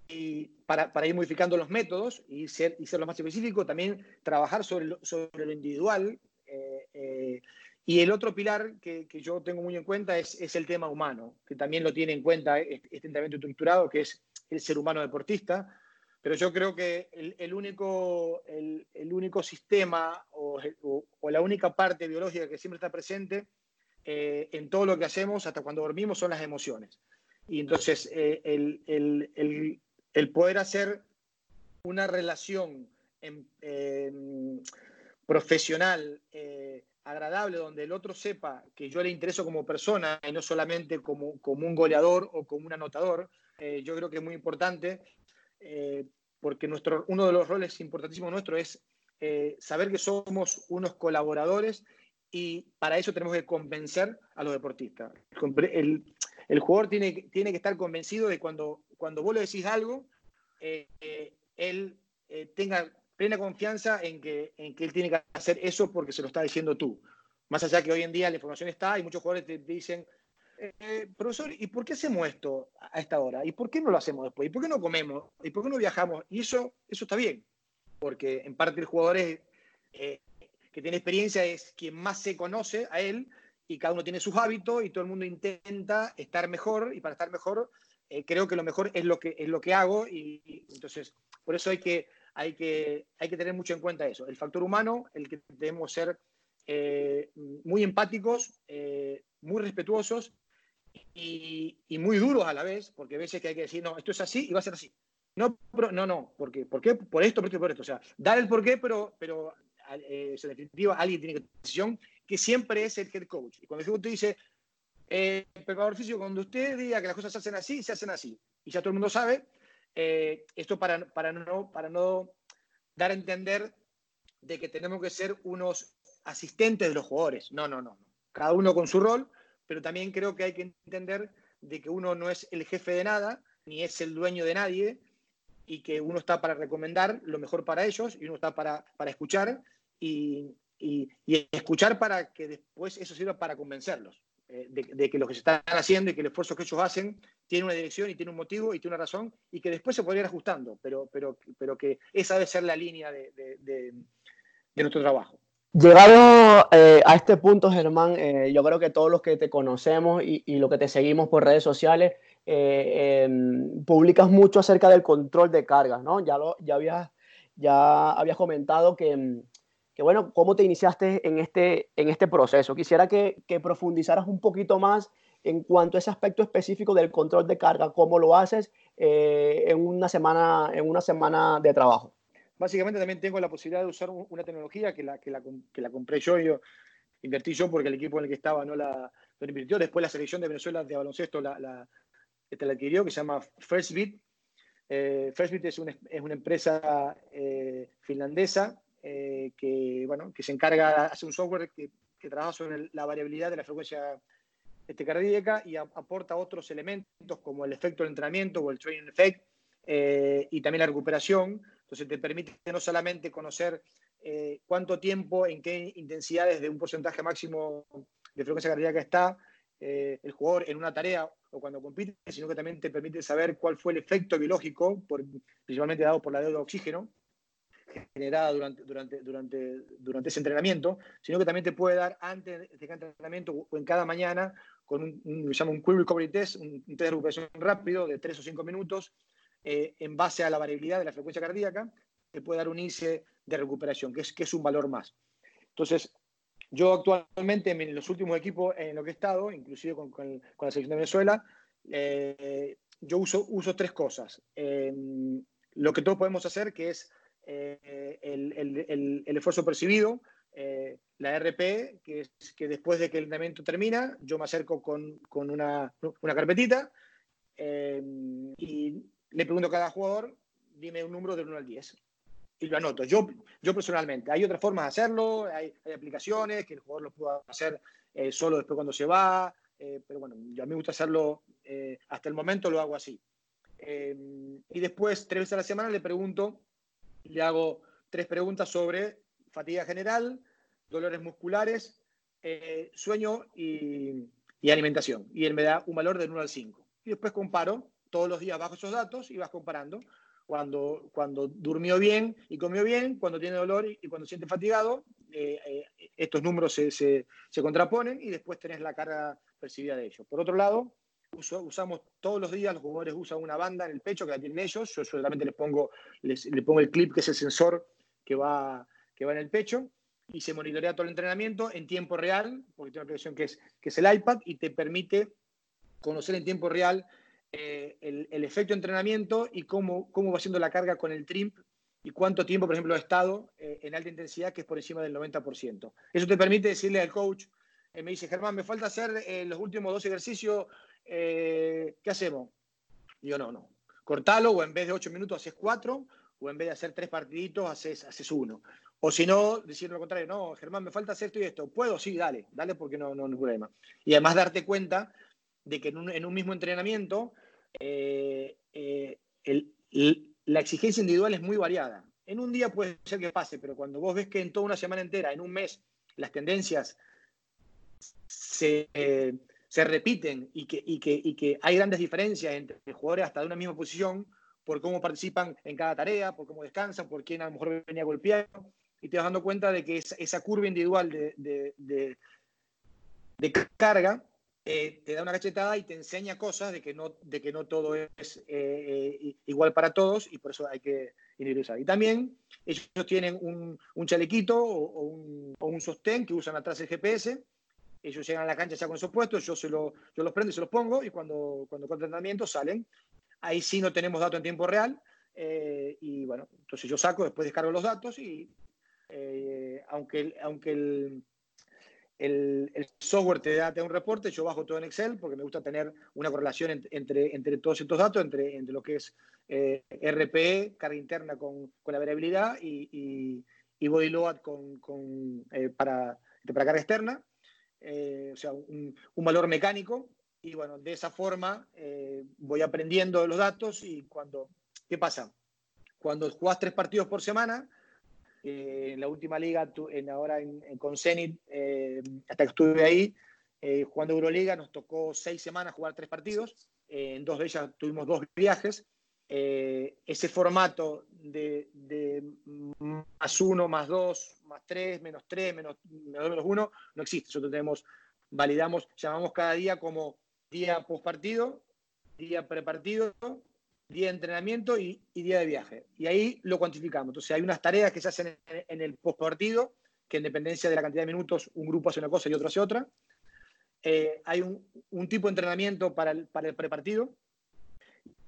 y, para, ir modificando los métodos y ser, y ser lo más específico, también trabajar sobre lo, sobre lo individual. Eh, eh, y el otro pilar que, yo tengo muy en cuenta es, es, el tema humano, que también lo tiene en cuenta este, este entrenamiento estructurado, que es el ser humano deportista, pero yo creo que el, único, el, único sistema o, la única parte biológica que siempre está presente eh, en todo lo que hacemos, hasta cuando dormimos, son las emociones. Y entonces eh, el, poder hacer una relación profesional eh, agradable, donde el otro sepa que yo le intereso como persona y no solamente como, como un goleador o como un anotador, yo creo que es muy importante porque nuestro, uno de los roles importantísimos nuestro es saber que somos unos colaboradores y para eso tenemos que convencer a los deportistas. El, el jugador tiene, tiene, que estar convencido de cuando, cuando vos le decís algo, eh, eh, él eh, tenga plena confianza en que, en que él tiene que hacer eso porque se lo está diciendo tú. Más allá que hoy en día la información está y muchos jugadores te, dicen, profesor, ¿y por qué hacemos esto a esta hora? ¿Y por qué no lo hacemos después? ¿Y por qué no comemos? ¿Y por qué no viajamos? Y eso, eso está bien, porque en parte el jugador es, que tiene experiencia es quien más se conoce a él y cada uno tiene sus hábitos y todo el mundo intenta estar mejor y para estar mejor eh, creo que lo mejor es lo que, es lo que hago y, entonces por eso hay que, hay, que, hay que tener mucho en cuenta eso, el factor humano, el que debemos ser eh, muy empáticos, eh, muy respetuosos y, muy duros a la vez, porque a veces que hay que decir, no, esto es así y va a ser así. No, no, no, porque, ¿por qué? Por esto, por esto, por esto. O sea, dar el por qué, pero, pero eh, en definitiva, alguien tiene que tomar decisión, que siempre es el head coach. Y cuando usted dice, eh, preparador físico, cuando usted diga que las cosas se hacen así, se hacen así. Y ya todo el mundo sabe, eh, esto para, para, no, para no dar a entender de que tenemos que ser unos asistentes de los jugadores. No, no, no. Cada uno con su rol, pero también creo que hay que entender de que uno no es el jefe de nada, ni es el dueño de nadie, y que uno está para recomendar lo mejor para ellos y uno está para, para escuchar y, y, escuchar para que después eso sirva para convencerlos eh, de, que lo que se está haciendo y que el esfuerzo que ellos hacen tiene una dirección y tiene un motivo y tiene una razón y que después se podría ir ajustando, pero, pero, pero que esa debe ser la línea de, de nuestro trabajo. Llegado eh, a este punto, Germán, eh, yo creo que todos los que te conocemos y, y los que te seguimos por redes sociales, em, publicas mucho acerca del control de cargas, ¿no? Ya, lo, ya, habías, ya habías comentado que, que bueno, cómo te iniciaste en este, en este proceso. Quisiera que, profundizaras un poquito más en cuanto a ese aspecto específico del control de carga, cómo lo haces eh, en, una semana, en una semana de trabajo. Básicamente también tengo la posibilidad de usar una tecnología que la, que la, que la compré yo, yo invertí yo porque el equipo en el que estaba no la, invirtió. Después la selección de Venezuela de baloncesto la, la, este, la adquirió, que se llama FirstBit. Eh, FirstBit es, es una empresa eh, finlandesa eh, que, bueno, que se encarga, hace un software que, que trabaja sobre la variabilidad de la frecuencia este, cardíaca y aporta otros elementos como el efecto del entrenamiento o el training effect eh, y también la recuperación. Entonces te permite no solamente conocer eh, cuánto tiempo, en qué intensidades de un porcentaje máximo de frecuencia cardíaca está el jugador en una tarea o cuando compite, sino que también te permite saber cuál fue el efecto biológico, principalmente dado por la deuda de oxígeno, generada durante, durante, durante, durante ese entrenamiento, sino que también te puede dar antes de cada entrenamiento o en cada mañana con un, un un Quick Recovery Test, un, test de recuperación rápido de 3 o 5 minutos, eh, en base a la variabilidad de la frecuencia cardíaca, te puede dar un índice de recuperación, que es, que es un valor más. Entonces, yo actualmente en los últimos equipos en los que he estado, inclusive con, con, la selección de Venezuela, eh, yo uso, uso tres cosas. Eh, lo que todos podemos hacer, que es eh, el, esfuerzo percibido, eh, la RP, que es que después de que el entrenamiento termina, yo me acerco con, una, carpetita eh, y le pregunto a cada jugador, dime un número del 1 al 10. Y lo anoto, yo, yo personalmente. Hay otras formas de hacerlo, hay, aplicaciones que el jugador lo pueda hacer solo después cuando se va, pero bueno, yo a mí me gusta hacerlo, hasta el momento lo hago así. y después, tres veces a la semana, le pregunto le hago tres preguntas sobre fatiga general, dolores musculares, eh, sueño y, alimentación. Y él me da un valor del 1 al 5. Y después comparo, todos los días bajo esos datos y vas comparando. Cuando, cuando durmió bien y comió bien, cuando tiene dolor y, cuando siente fatigado, eh, eh, estos números se, se, se, contraponen y después tenés la carga percibida de ellos. Por otro lado, usamos todos los días, los jugadores usan una banda en el pecho que la tienen ellos, yo solamente les pongo, les, pongo el clip que es el sensor que va, que va en el pecho, y se monitorea todo el entrenamiento en tiempo real, porque tiene una aplicación que es, que es el iPad y te permite conocer en tiempo real eh, el, efecto de entrenamiento y cómo, cómo va siendo la carga con el TRIMP y cuánto tiempo, por ejemplo, ha estado eh, en alta intensidad, que es por encima del 90%. Eso te permite decirle al coach, me dice, Germán, me falta hacer los últimos dos ejercicios, ¿qué hacemos? Yo, no, no, cortalo o en vez de ocho minutos haces cuatro o en vez de hacer tres partiditos haces, haces uno. O si no, decir lo contrario, no, Germán, me falta hacer esto y esto. ¿Puedo? Sí, dale, dale porque no, no, hay problema. Y además darte cuenta de que en un, mismo entrenamiento eh, eh, la exigencia individual es muy variada. En un día puede ser que pase, pero cuando vos ves que en toda una semana entera, en un mes, las tendencias se, se repiten y que, y, que, y que hay grandes diferencias entre jugadores hasta de una misma posición, por cómo participan en cada tarea, por cómo descansan, por quién a lo mejor venía golpeado, y te vas dando cuenta de que esa, curva individual de, de, carga eh, te da una cachetada y te enseña cosas de que no, de que no todo es eh, eh, igual para todos y por eso hay que individualizar. Y también ellos tienen un, un chalequito o, un, o, un, sostén que usan atrás el GPS. Ellos llegan a la cancha ya con esos puestos, yo, se lo, yo los prendo y se los pongo y cuando, cuando con entrenamiento salen. Ahí sí no tenemos datos en tiempo real. y bueno, entonces yo saco, después descargo los datos y eh, aunque, aunque el, el, software te da, un reporte, yo bajo todo en Excel porque me gusta tener una correlación entre, entre todos estos datos, entre, entre lo que es eh, RPE, carga interna con, con la variabilidad y body load con, con eh, para, para carga externa, o sea, un, un, valor mecánico. Y bueno, de esa forma voy aprendiendo los datos y cuando, ¿qué pasa? Cuando jugás tres partidos por semana, eh, en la última liga, en, ahora en, con Zenit, eh, hasta que estuve ahí, eh, jugando Euroliga, nos tocó seis semanas jugar tres partidos. en dos de ellas tuvimos dos viajes. Ese formato de, más uno, más dos, más tres, menos tres, menos, menos uno, no existe. Nosotros tenemos, validamos, llamamos cada día como día post partido, día prepartido día de entrenamiento y, día de viaje. Y ahí lo cuantificamos. Entonces hay unas tareas que se hacen en, el postpartido, que en dependencia de la cantidad de minutos, un grupo hace una cosa y otro hace otra. Eh, hay un, tipo de entrenamiento para el, para el prepartido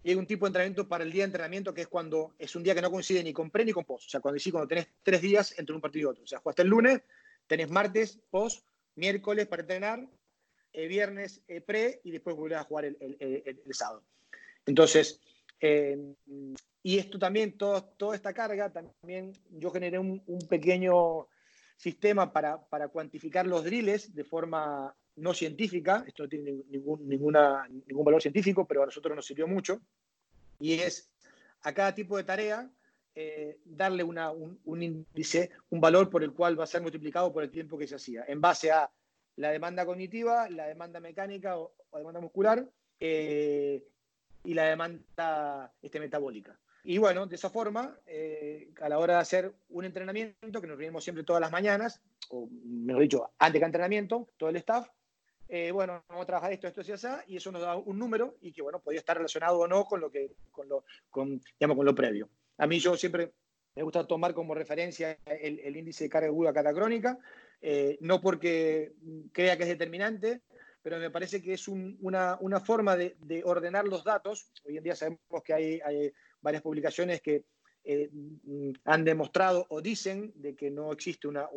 y hay un tipo de entrenamiento para el día de entrenamiento que es cuando es un día que no coincide ni con pre ni con post. O sea, cuando sí, cuando tenés tres días entre un partido y otro. O sea, jugaste el lunes, tenés martes, post, miércoles para entrenar, eh, viernes eh, pre y después volvés a jugar el, sábado. Entonces, eh, y esto también, todo, toda esta carga, también yo generé un, pequeño sistema para, para, cuantificar los drills de forma no científica, esto no tiene ningún, ninguna, ningún valor científico, pero a nosotros nos sirvió mucho, y es a cada tipo de tarea eh, darle una, un, índice, un valor por el cual va a ser multiplicado por el tiempo que se hacía, en base a la demanda cognitiva, la demanda mecánica o, demanda muscular, eh, y la demanda este, metabólica. Y bueno, de esa forma, eh, a la hora de hacer un entrenamiento, que nos reunimos siempre todas las mañanas, o mejor dicho, antes cada entrenamiento, todo el staff, eh, bueno, vamos a trabajar esto, esto y así, y eso nos da un número y que, bueno, podía estar relacionado o no con lo, que, con lo, con, digamos, con lo previo. A mí yo siempre me gusta tomar como referencia el, índice de carga aguda catacrónica, eh, no porque crea que es determinante, pero me parece que es una, forma de, ordenar los datos. Hoy en día sabemos que hay, varias publicaciones que eh, han demostrado o dicen de que no existe una,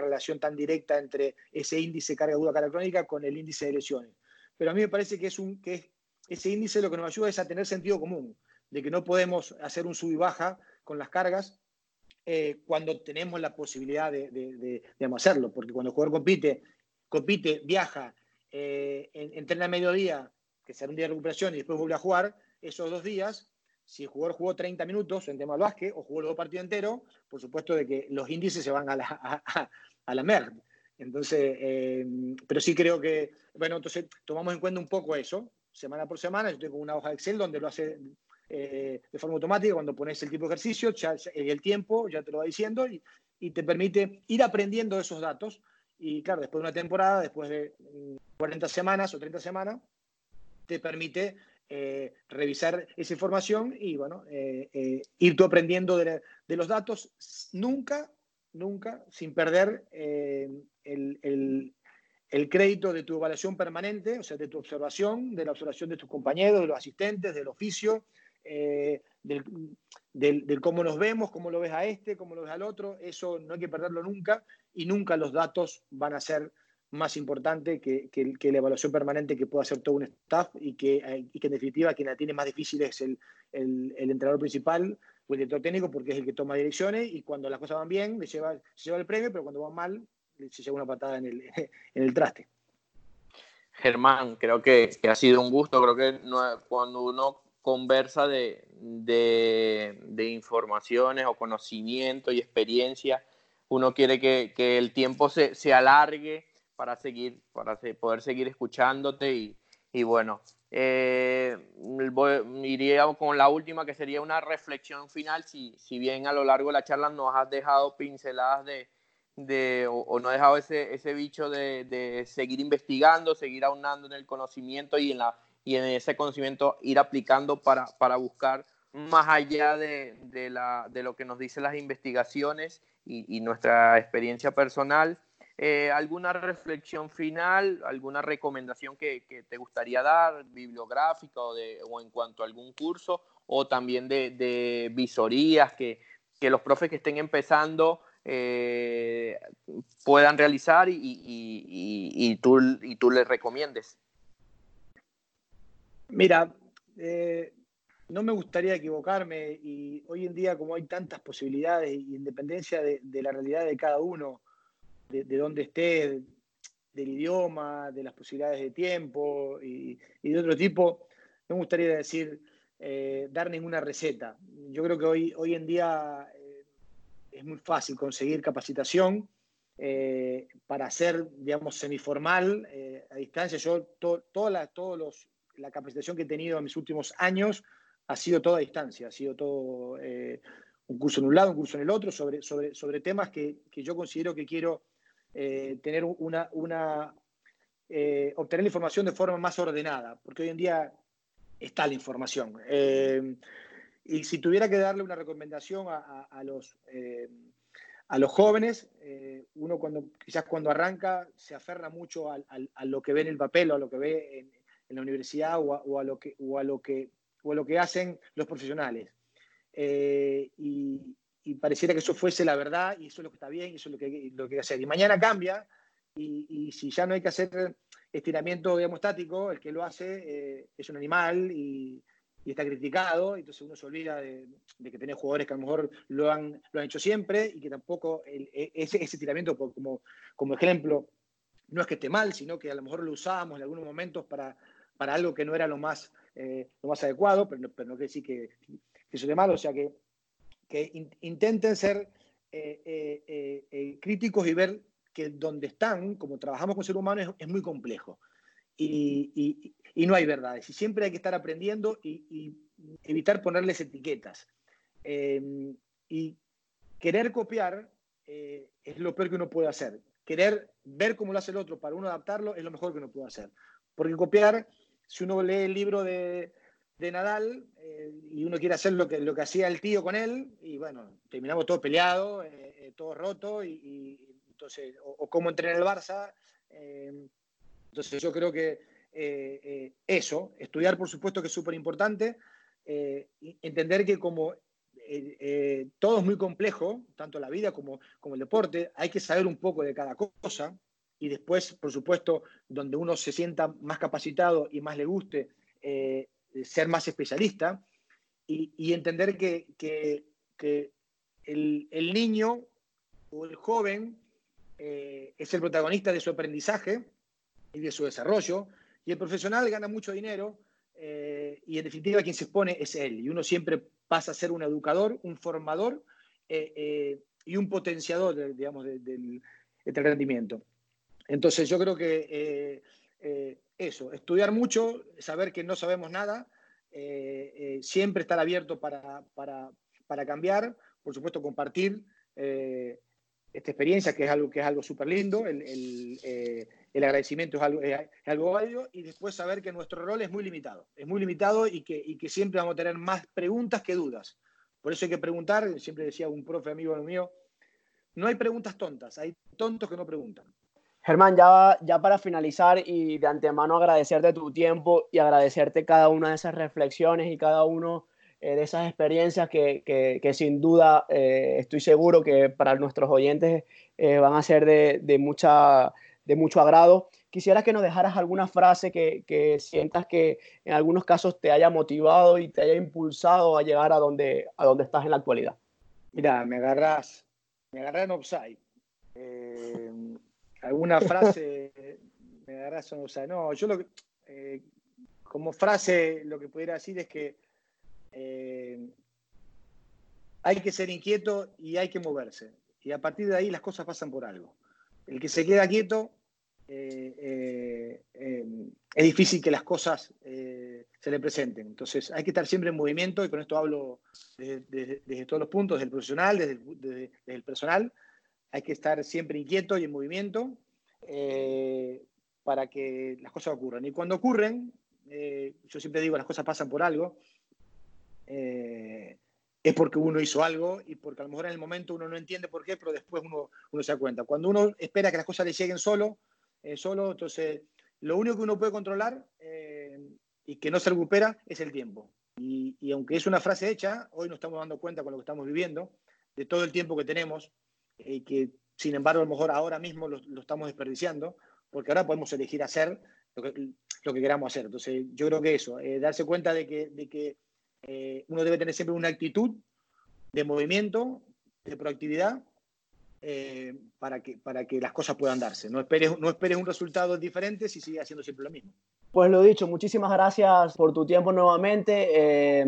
relación tan directa entre ese índice de carga aguda caracrónica con el índice de lesiones. Pero a mí me parece que, es un, que ese índice lo que nos ayuda es a tener sentido común, de que no podemos hacer un sub y baja con las cargas eh, cuando tenemos la posibilidad de, hacerlo, porque cuando el jugador compite, compite, viaja eh, entrena a mediodía, que será un día de recuperación, y después vuelve a jugar, esos dos días, si el jugador jugó 30 minutos en tema del básquet o jugó los dos partidos enteros, por supuesto de que los índices se van a la, a. Entonces, eh, pero sí creo que, bueno, entonces tomamos en cuenta un poco eso, semana por semana, yo tengo una hoja de Excel donde lo hace eh, de forma automática, cuando pones el tipo de ejercicio, el tiempo ya te lo va diciendo y, te permite ir aprendiendo esos datos y claro, después de una temporada, después de 40 mm, semanas o 30 semanas, te permite eh, revisar esa información y bueno, eh, eh, ir tú aprendiendo de, los datos, nunca nunca, sin perder eh, el, crédito de tu evaluación permanente, o sea, de tu observación, de la observación de tus compañeros, de los asistentes, del oficio, eh, del, cómo nos vemos, cómo lo ves a este, cómo lo ves al otro. Eso no hay que perderlo nunca y nunca los datos van a ser más importante que, la evaluación permanente que puede hacer todo un staff y que, eh, y que en definitiva quien la tiene más difícil es el, el, entrenador principal o el director técnico porque es el que toma direcciones y cuando las cosas van bien le lleva, se lleva el premio, pero cuando van mal se lleva una patada en el, en el traste. Germán, creo que, ha sido un gusto, creo que cuando uno conversa de, de, de informaciones o conocimiento y experiencia, uno quiere que, que el tiempo se, se alargue para seguir, para poder seguir escuchándote y, bueno, eh, iría con la última que sería una reflexión final, si, si bien a lo largo de la charla nos has dejado pinceladas de, o, no has dejado ese, ese bicho de, seguir investigando, seguir aunando en el conocimiento y en, la, y en ese conocimiento ir aplicando para, para buscar más allá de, de, lo que nos dicen las investigaciones y nuestra experiencia personal. Eh, ¿Alguna reflexión final, alguna recomendación que, te gustaría dar, bibliográfica o, de, o, en cuanto a algún curso, o también de, visorías que, los profes que estén empezando eh, puedan realizar y, y, tú, y tú les recomiendes? Mira, eh, no me gustaría equivocarme y hoy en día como hay tantas posibilidades y independencia de, de la realidad de cada uno, de, dónde esté, del idioma, de las posibilidades de tiempo y, de otro tipo, no me gustaría decir, eh, dar ninguna receta. Yo creo que hoy, hoy en día eh, es muy fácil conseguir capacitación eh, para hacer, digamos, semiformal a distancia. Yo, toda la, todos los, la capacitación que he tenido en mis últimos años ha sido toda a distancia, ha sido todo un curso en un lado, un curso en el otro, sobre, sobre, sobre temas que, que yo considero que quiero eh, tener una, eh, obtener la información de forma más ordenada, porque hoy en día está la información. Eh, y si tuviera que darle una recomendación a, los, a los jóvenes, uno cuando, quizás cuando arranca se aferra mucho a, a, lo que ve en el papel o a lo que ve en, la universidad o, o a, lo que, o, a lo que, o a lo que hacen los profesionales. y, y pareciera que eso fuese la verdad y eso es lo que está bien y eso es lo que, lo que hay que hacer. Y mañana cambia y, y, si ya no hay que hacer estiramiento digamos, estático, el que lo hace eh, es un animal y, y, está criticado, entonces uno se olvida de, de, que tiene jugadores que a lo mejor lo han, lo han hecho siempre y que tampoco e, ese, ese estiramiento como, como ejemplo no es que esté mal, sino que a lo mejor lo usábamos en algunos momentos para, para algo que no era lo más, eh, lo más adecuado, pero pero no quiere decir que, que eso esté mal, o sea que que intenten ser eh, eh, eh, críticos y ver que donde están, como trabajamos con seres humanos, es, muy complejo. Y, no hay verdades. Y siempre hay que estar aprendiendo y, evitar ponerles etiquetas. Em, y querer copiar es lo peor que uno puede hacer. Querer ver cómo lo hace el otro para uno adaptarlo es lo mejor que uno puede hacer. Porque copiar, si uno lee el libro de, de Nadal eh, y uno quiere hacer lo que, lo que hacía el tío con él y bueno, terminamos todo peleado, eh, eh, todo roto y, entonces, o, cómo entrenar el Barça. entonces yo creo que eso, estudiar por supuesto que es súper importante, entender que como todo es muy complejo, tanto la vida como, como el deporte, hay que saber un poco de cada cosa y después, por supuesto, donde uno se sienta más capacitado y más le guste, ser más especialista y, entender que, el, niño o el joven eh, es el protagonista de su aprendizaje y de su desarrollo, y el profesional gana mucho dinero eh, y en definitiva quien se expone es él, y uno siempre pasa a ser un educador, un formador eh, y un potenciador, digamos, del, rendimiento. Entonces yo creo que eso, estudiar mucho, saber que no sabemos nada, eh, eh, siempre estar abierto para, para, cambiar, por supuesto compartir eh, esta experiencia, que es algo que es algo súper lindo, el, el, agradecimiento es algo, es algo válido, y después saber que nuestro rol es muy limitado, es muy limitado y que, y que siempre vamos a tener más preguntas que dudas. Por eso hay que preguntar, siempre decía un profe amigo mío, no hay preguntas tontas, hay tontos que no preguntan. Germán, ya, para finalizar y de antemano agradecerte tu tiempo y agradecerte cada una de esas reflexiones y cada uno eh, de esas experiencias que, que, sin duda eh, estoy seguro que para nuestros oyentes eh, van a ser de, de, mucha, de mucho agrado. Quisiera que nos dejaras alguna frase que, que, sientas que en algunos casos te haya motivado y te haya impulsado a llegar a donde, a donde estás en la actualidad. Mira, me agarras, me agarras en offside alguna frase me da razón, o sea, no, yo lo eh, como frase lo que pudiera decir es que eh, hay que ser inquieto y hay que moverse. Y a partir de ahí las cosas pasan por algo. El que se queda quieto, eh, es difícil que las cosas se le presenten. Entonces hay que estar siempre en movimiento y con esto hablo desde, todos los puntos, desde el profesional, desde el personal, hay que estar siempre inquieto y en movimiento eh, para que las cosas ocurran. Y cuando ocurren, eh, yo siempre digo, las cosas pasan por algo, eh, es porque uno hizo algo y porque a lo mejor en el momento uno no entiende por qué, pero después uno, uno se da cuenta. Cuando uno espera que las cosas le lleguen solo, solo entonces lo único que uno puede controlar y que no se recupera es el tiempo. Y, y, aunque es una frase hecha, hoy nos estamos dando cuenta con lo que estamos viviendo, de todo el tiempo que tenemos, y que sin embargo a lo mejor ahora mismo lo, estamos desperdiciando, porque ahora podemos elegir hacer lo que, lo que queramos hacer. Entonces yo creo que eso, eh, darse cuenta de que, de que eh, uno debe tener siempre una actitud de movimiento, de proactividad, eh, para, que, para que las cosas puedan darse. No esperes, no esperes un resultado diferente si sigues haciendo siempre lo mismo. Pues lo dicho, muchísimas gracias por tu tiempo nuevamente.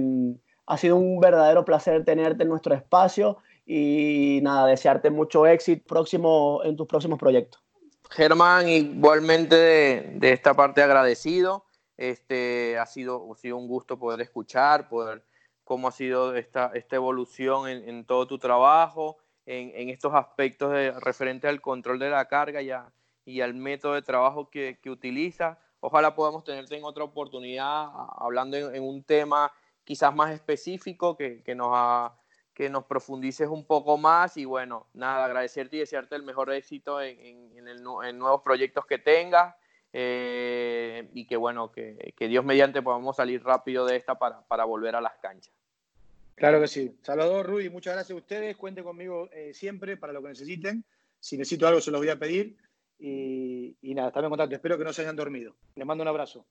ha sido un verdadero placer tenerte en nuestro espacio y nada, desearte mucho éxito próximo, en tus próximos proyectos. Germán, igualmente de, esta parte agradecido. Este, ha, sido, ha sido un gusto poder escuchar, poder cómo ha sido esta, esta evolución en, todo tu trabajo, en, estos aspectos de, referentes al control de la carga y, y al método de trabajo que, que utilizas. Ojalá podamos tenerte en otra oportunidad hablando en, un tema quizás más específico que, que nos ha que nos profundices un poco más y bueno, nada, agradecerte y desearte el mejor éxito en, en, en nuevos proyectos que tengas eh, y que bueno, que, que, Dios mediante podamos salir rápido de esta para, para, volver a las canchas. Claro que sí. Salvador, Rudy, muchas gracias a ustedes. Cuente conmigo eh, siempre para lo que necesiten. Si necesito algo se los voy a pedir. Y, y nada, estamos en contacto. Espero que no se hayan dormido. Les mando un abrazo.